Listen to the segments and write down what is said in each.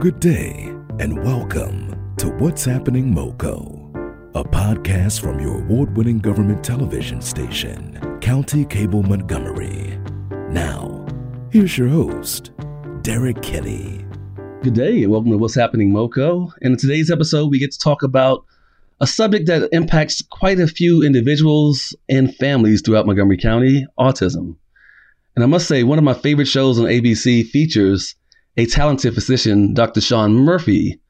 Good day, and welcome to What's Happening MoCo, a podcast from your award winning government television station, County Cable Montgomery. Now, here's your host, Derek Kenny. Good day, and welcome to What's Happening MoCo. And in today's episode, we get to talk about a subject that impacts quite a few individuals and families throughout Montgomery County autism. And I must say, one of my favorite shows on ABC features a talented physician, Dr. Shaun Murphy,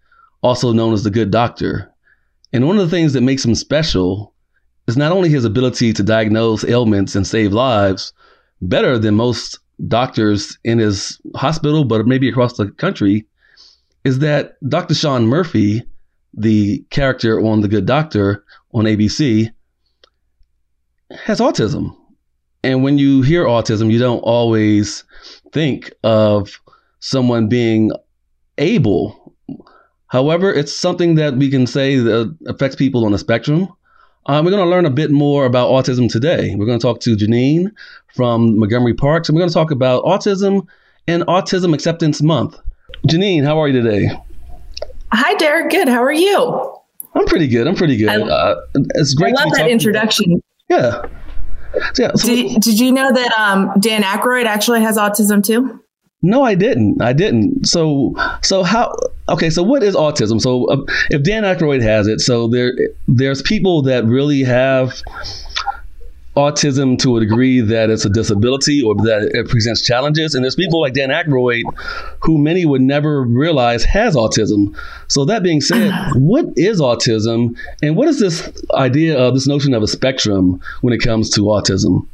also known as the Good Doctor. And one of the things that makes him special is not only his ability to diagnose ailments and save lives better than most doctors in his hospital, but maybe across the country, is that Dr. Shaun Murphy, the character on The Good Doctor on ABC, has autism. And when you hear autism, you don't always think of someone being able. However, it's something that we can say that affects people on the spectrum. Um, we're going to learn a bit more about autism today. We're going to talk to Jennene from Montgomery Parks, and we're going to talk about autism and Autism Acceptance Month. Jennene, how are you today? Hi, Derek. Good. How are you? I'm pretty good. I'm pretty good. I, uh, it's great. I love that introduction. Yeah. So, yeah so did, did you know that um, Dan Aykroyd actually has autism too? No, I didn't. I didn't. So, so how? Okay, so what is autism? So, uh, if Dan Aykroyd has it, so there, there's people that really have autism to a degree that it's a disability or that it presents challenges, and there's people like Dan Aykroyd who many would never realize has autism. So, that being said, what is autism, and what is this idea of this notion of a spectrum when it comes to autism?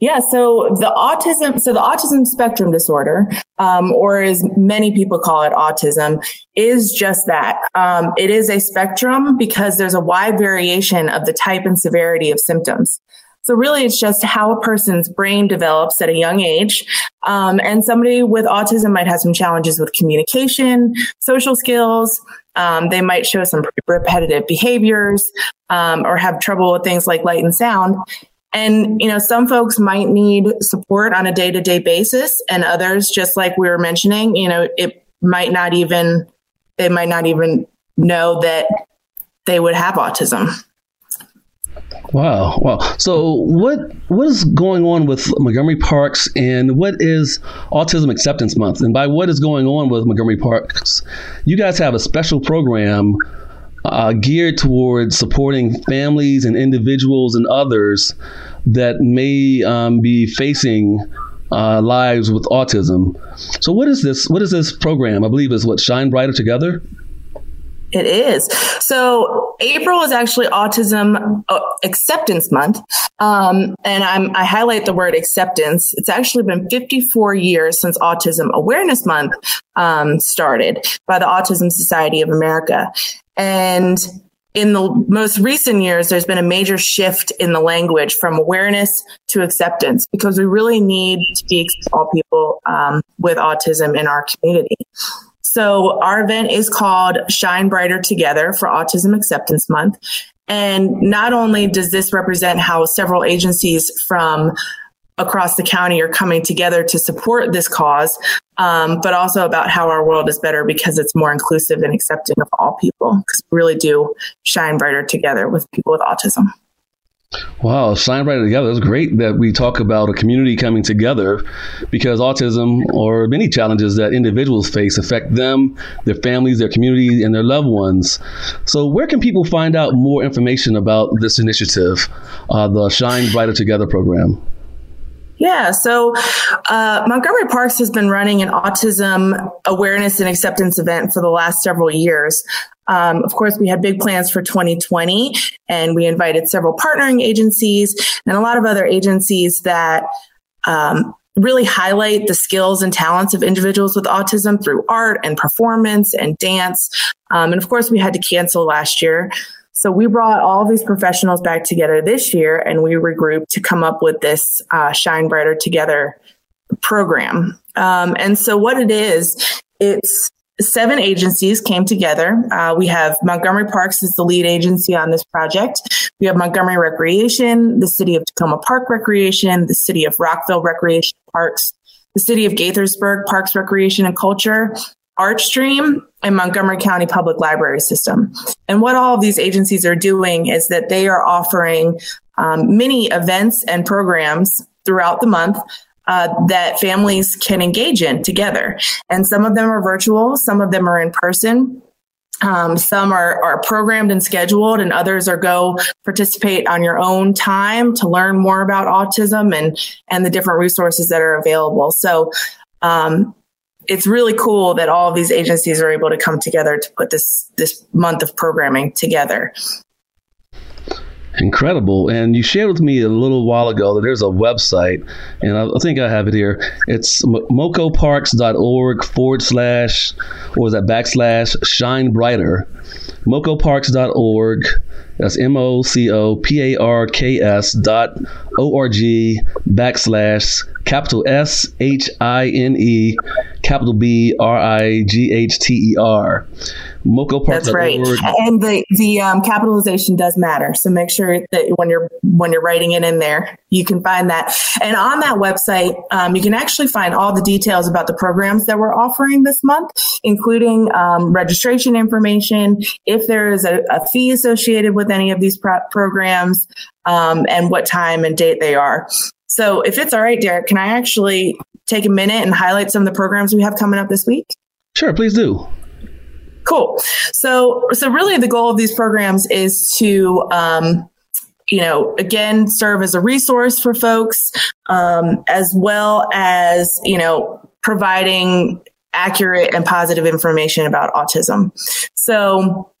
Yeah, so the autism, so the autism spectrum disorder, um, or as many people call it, autism, is just that. Um, it is a spectrum because there's a wide variation of the type and severity of symptoms. So really, it's just how a person's brain develops at a young age. Um, and somebody with autism might have some challenges with communication, social skills. Um, they might show some repetitive behaviors um, or have trouble with things like light and sound. And, you know, some folks might need support on a day to day basis and others, just like we were mentioning, you know, it might not even, they might not even know that they would have autism. Wow, wow. So what what is going on with Montgomery Parks and what is Autism Acceptance Month? And by what is going on with Montgomery Parks, you guys have a special program uh, geared towards supporting families and individuals and others that may um, be facing uh, lives with autism. So, what is this? What is this program? I believe is what Shine Brighter Together. It is. So April is actually Autism uh, Acceptance Month, um, and I'm, I highlight the word acceptance. It's actually been 54 years since Autism Awareness Month um, started by the Autism Society of America, and in the most recent years, there's been a major shift in the language from awareness to acceptance because we really need to be all people um, with autism in our community. So our event is called Shine Brighter Together for Autism Acceptance Month. And not only does this represent how several agencies from across the county are coming together to support this cause, um, but also about how our world is better because it's more inclusive and accepting of all people. Because we really do shine brighter together with people with autism. Wow, shine brighter together. It's great that we talk about a community coming together because autism or many challenges that individuals face affect them, their families, their community, and their loved ones. So, where can people find out more information about this initiative, uh, the Shine Brighter Together program? Yeah, so uh, Montgomery Parks has been running an autism awareness and acceptance event for the last several years. Um, of course, we had big plans for 2020, and we invited several partnering agencies and a lot of other agencies that um, really highlight the skills and talents of individuals with autism through art and performance and dance. Um, and of course, we had to cancel last year. So we brought all these professionals back together this year and we regrouped to come up with this uh, Shine Brighter Together program. Um, and so what it is, it's seven agencies came together. Uh, we have Montgomery Parks is the lead agency on this project. We have Montgomery Recreation, the City of Takoma Park Recreation, the City of Rockville Recreation Parks, the City of Gaithersburg Parks, Recreation, and Culture, ArtStream, and Montgomery County Public Library System. And what all of these agencies are doing is that they are offering um, many events and programs throughout the month uh, that families can engage in together. And some of them are virtual, some of them are in person. Um, some are, are programmed and scheduled, and others are go participate on your own time to learn more about autism and and the different resources that are available. So um, it's really cool that all of these agencies are able to come together to put this this month of programming together. Incredible. And you shared with me a little while ago that there's a website, and I, think I have it here. It's mocoparks.org forward slash, or is that backslash, shine brighter. mocoparks.org. That's M O C O P A R K S dot O R G backslash capital S H I N E capital B R I G H T E R. Moco Park. That's right. And the the um, capitalization does matter. So make sure that when you're when you're writing it in there, you can find that. And on that website, um, you can actually find all the details about the programs that we're offering this month, including um, registration information, if there is a, a, fee associated with any of these pro- programs, um, and what time and date they are. So if it's all right, Derek, can I actually take a minute and highlight some of the programs we have coming up this week? Sure, please do. Cool. So, so really, the goal of these programs is to, um, you know, again, serve as a resource for folks, um, as well as you know, providing accurate and positive information about autism. So,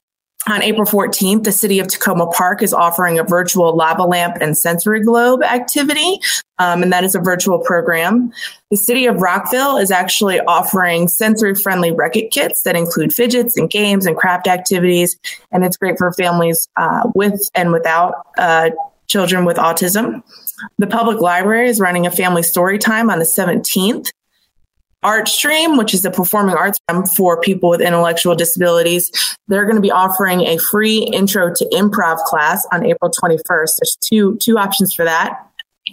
on April 14th, the city of Takoma Park is offering a virtual lava lamp and sensory globe activity, um, and that is a virtual program. The city of Rockville is actually offering sensory friendly Reckitt kits that include fidgets and games and craft activities, and it's great for families uh, with and without uh, children with autism. The public library is running a family story time on the 17th. ArtStream, which is a performing arts for people with intellectual disabilities. They're going to be offering a free intro to improv class on April 21st. There's two, two options for that.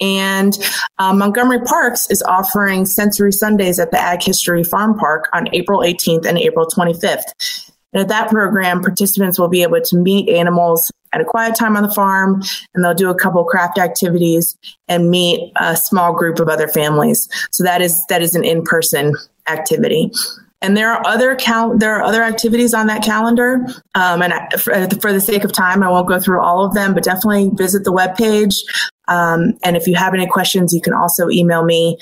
And uh, Montgomery Parks is offering Sensory Sundays at the Ag History Farm Park on April 18th and April 25th. And at that program, participants will be able to meet animals at a quiet time on the farm, and they'll do a couple craft activities and meet a small group of other families. So that is that is an in-person activity. And there are other cal- there are other activities on that calendar. Um, and I, for, for, the sake of time, I won't go through all of them, but definitely visit the webpage. Um, and if you have any questions, you can also email me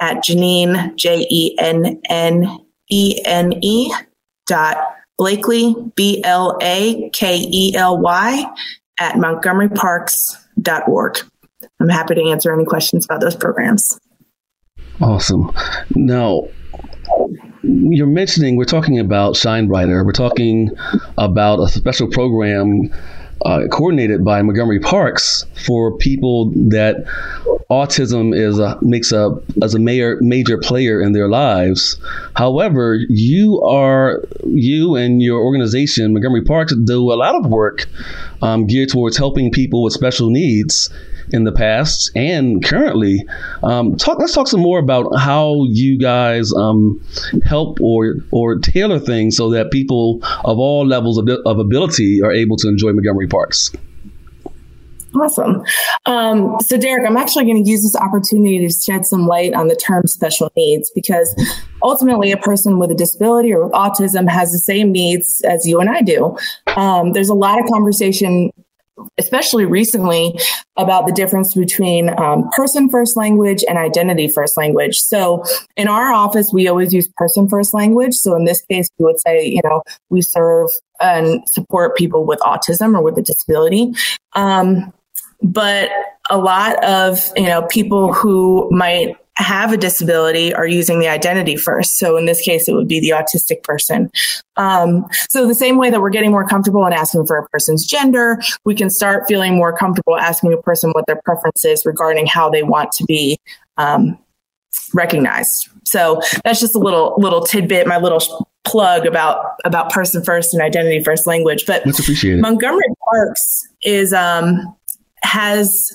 at Jennene J E N N E N E dot Blakely, B L A K E L Y, at montgomeryparks.org. I'm happy to answer any questions about those programs. Awesome. Now, you're mentioning, we're talking about Shine Brighter. We're talking about a special program uh, coordinated by Montgomery Parks for people that autism is a, makes a as a major major player in their lives. However, you are you and your organization Montgomery Parks do a lot of work um, geared towards helping people with special needs in the past and currently. Um, talk. Let's talk some more about how you guys um, help or or tailor things so that people of all levels of, of ability are able to enjoy Montgomery Parks. Awesome. Um, so, Derek, I'm actually going to use this opportunity to shed some light on the term special needs because ultimately, a person with a disability or with autism has the same needs as you and I do. Um, there's a lot of conversation especially recently about the difference between um, person first language and identity first language. So in our office, we always use person first language. So in this case, we would say, you know, we serve and support people with autism or with a disability. Um, but a lot of, you know, people who might have a disability are using the identity first. So in this case, it would be the autistic person. Um, so the same way that we're getting more comfortable in asking for a person's gender, we can start feeling more comfortable asking a person what their preference is regarding how they want to be um, recognized. So that's just a little little tidbit, my little plug about about person first and identity first language. But Montgomery Parks is um, has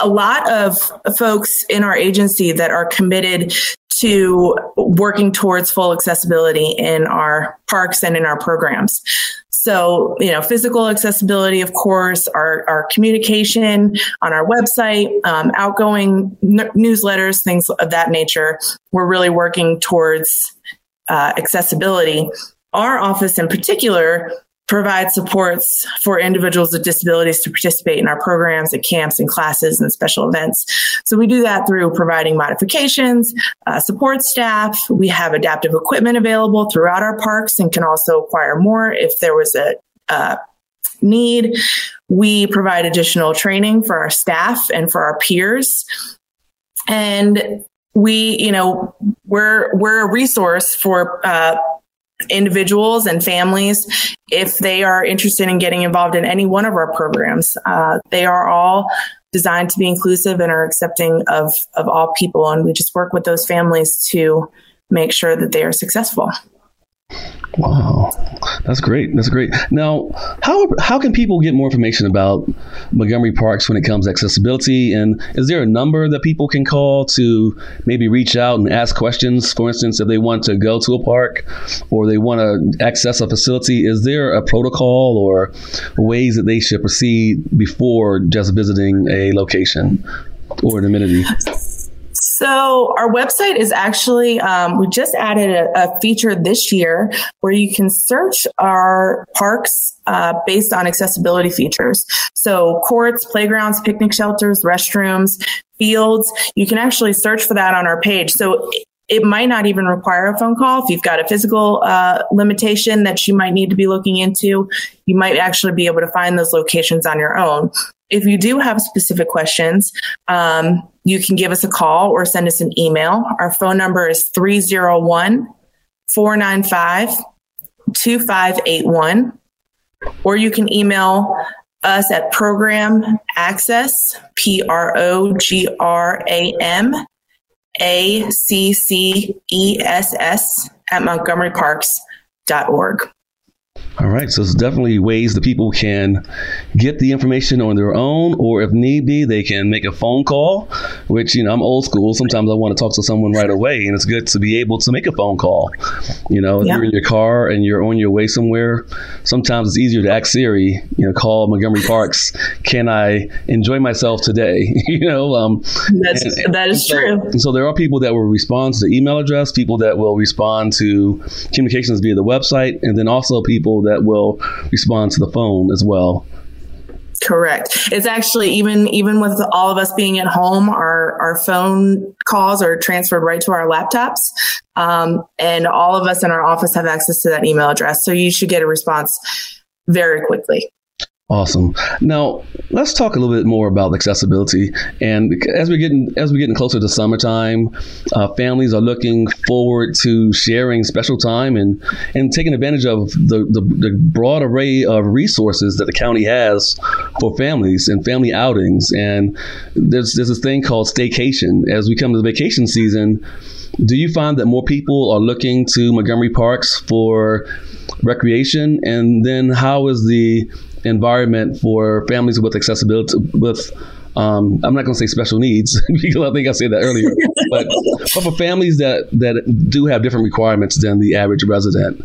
a lot of folks in our agency that are committed to working towards full accessibility in our parks and in our programs. So, you know, physical accessibility, of course, our, our communication on our website, um, outgoing n- newsletters, things of that nature. We're really working towards uh, accessibility. Our office in particular provide supports for individuals with disabilities to participate in our programs at camps and classes and special events. So we do that through providing modifications, uh, support staff. We have adaptive equipment available throughout our parks and can also acquire more if there was a uh, need. We provide additional training for our staff and for our peers. And we, you know, we're we're a resource for uh, individuals and families if they are interested in getting involved in any one of our programs. Uh, they are all designed to be inclusive and are accepting of of all people, and we just work with those families to make sure that they are successful. Wow, that's great. That's great. Now, how how can people get more information about Montgomery Parks when it comes to accessibility? And is there a number that people can call to maybe reach out and ask questions? For instance, if they want to go to a park or they want to access a facility, is there a protocol or ways that they should proceed before just visiting a location or an amenity? So our website is actually, um, we just added a, a, feature this year where you can search our parks uh, based on accessibility features. So courts, playgrounds, picnic shelters, restrooms, fields. You can actually search for that on our page. So it might not even require a phone call. If you've got a physical uh, limitation that you might need to be looking into, you might actually be able to find those locations on your own. If you do have specific questions, um, you can give us a call or send us an email. Our phone number is 301 495 2581. Or you can email us at program access, P R O G R A M A C C E S S, at montgomeryparks.org. All right, so it's definitely ways that people can get the information on their own, or if need be, they can make a phone call. Which you know, I'm old school. Sometimes I want to talk to someone right away, and it's good to be able to make a phone call. You know, if you're in your car and you're on your way somewhere, sometimes it's easier to ask Siri. You know, call Montgomery Parks. Can I enjoy myself today? you know, um, that's and, that is so, true. so there are people that will respond to the email address, people that will respond to communications via the website, and then also people that will respond to the phone as well. Correct. It's actually even even with all of us being at home, our our phone calls are transferred right to our laptops, um, and all of us in our office have access to that email address. So you should get a response very quickly. Awesome. Now let's talk a little bit more about accessibility. And as we're getting as we're getting closer to summertime, uh, families are looking forward to sharing special time and and taking advantage of the, the, the broad array of resources that the county has for families and family outings. And there's there's this thing called staycation. As we come to the vacation season, do you find that more people are looking to Montgomery Parks for recreation? And then how is the environment for families with accessibility with um, I'm not going to say special needs because I think I said that earlier, but, but for families that that do have different requirements than the average resident.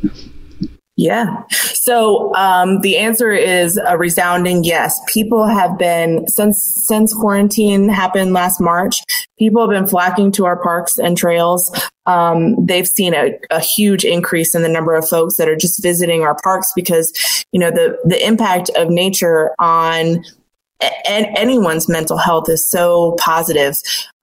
Yeah. So um, the answer is a resounding yes. People have been since since quarantine happened last March. People have been flocking to our parks and trails. Um, they've seen a, a huge increase in the number of folks that are just visiting our parks because you know the the impact of nature on a- anyone's mental health is so positive.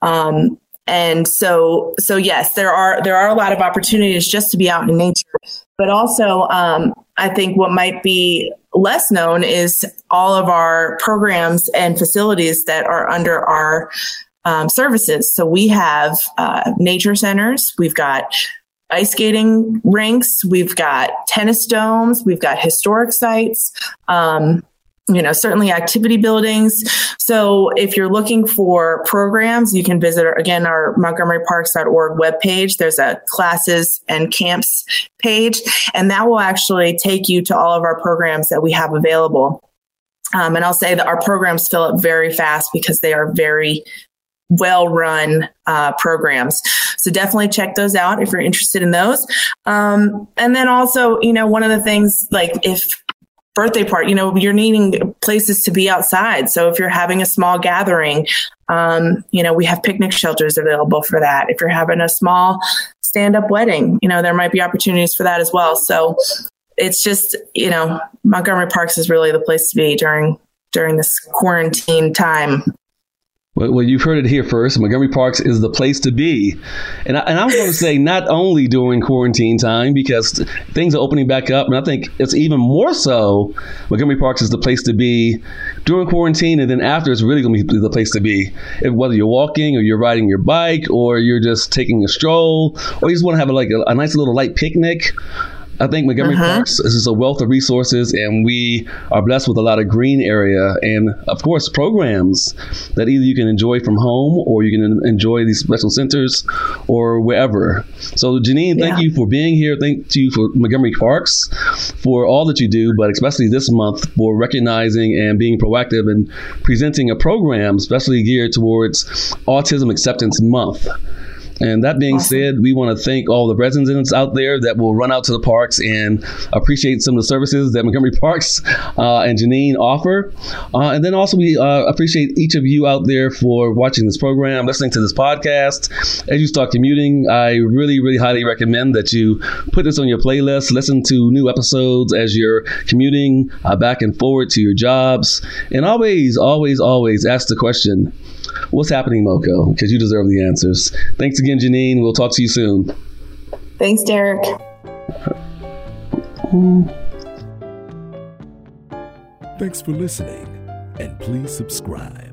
Um, and so so yes there are there are a lot of opportunities just to be out in nature but also, um, I think what might be less known is all of our programs and facilities that are under our um, services. So we have uh, nature centers, we've got ice skating rinks, we've got tennis domes, we've got historic sites. Um, you know, certainly activity buildings. So if you're looking for programs, you can visit again our montgomeryparks.org webpage. There's a classes and camps page, and that will actually take you to all of our programs that we have available. Um, and I'll say that our programs fill up very fast because they are very well run uh, programs. So definitely check those out if you're interested in those. Um, and then also, you know, one of the things like if birthday party, you know, you're needing places to be outside. So if you're having a small gathering, um, you know, we have picnic shelters available for that. If you're having a small stand up wedding, you know, there might be opportunities for that as well. So it's just, you know, Montgomery Parks is really the place to be during during this quarantine time. Well, you've heard it here first. Montgomery Parks is the place to be. And, I, and I'm going to say not only during quarantine time, because things are opening back up. And I think it's even more so Montgomery Parks is the place to be during quarantine. And then after, it's really going to be the place to be. If, whether you're walking or you're riding your bike or you're just taking a stroll or you just want to have a, like a, a nice little light picnic. I think Montgomery uh-huh. Parks is a wealth of resources, and we are blessed with a lot of green area and, of course, programs that either you can enjoy from home or you can enjoy these special centers or wherever. So, Jennene, thank yeah. you for being here. Thank you for Montgomery Parks for all that you do, but especially this month for recognizing and being proactive and presenting a program, especially geared towards Autism Acceptance Month. And that being awesome. said, we want to thank all the residents out there that will run out to the parks and appreciate some of the services that Montgomery Parks uh, and Jennene offer. Uh, and then also, we uh, appreciate each of you out there for watching this program, listening to this podcast. As you start commuting, I really, really highly recommend that you put this on your playlist, listen to new episodes as you're commuting uh, back and forward to your jobs. And always, always, always ask the question What's happening, Moco? Because you deserve the answers. Thanks again, Jennene. We'll talk to you soon. Thanks, Derek. Thanks for listening, and please subscribe.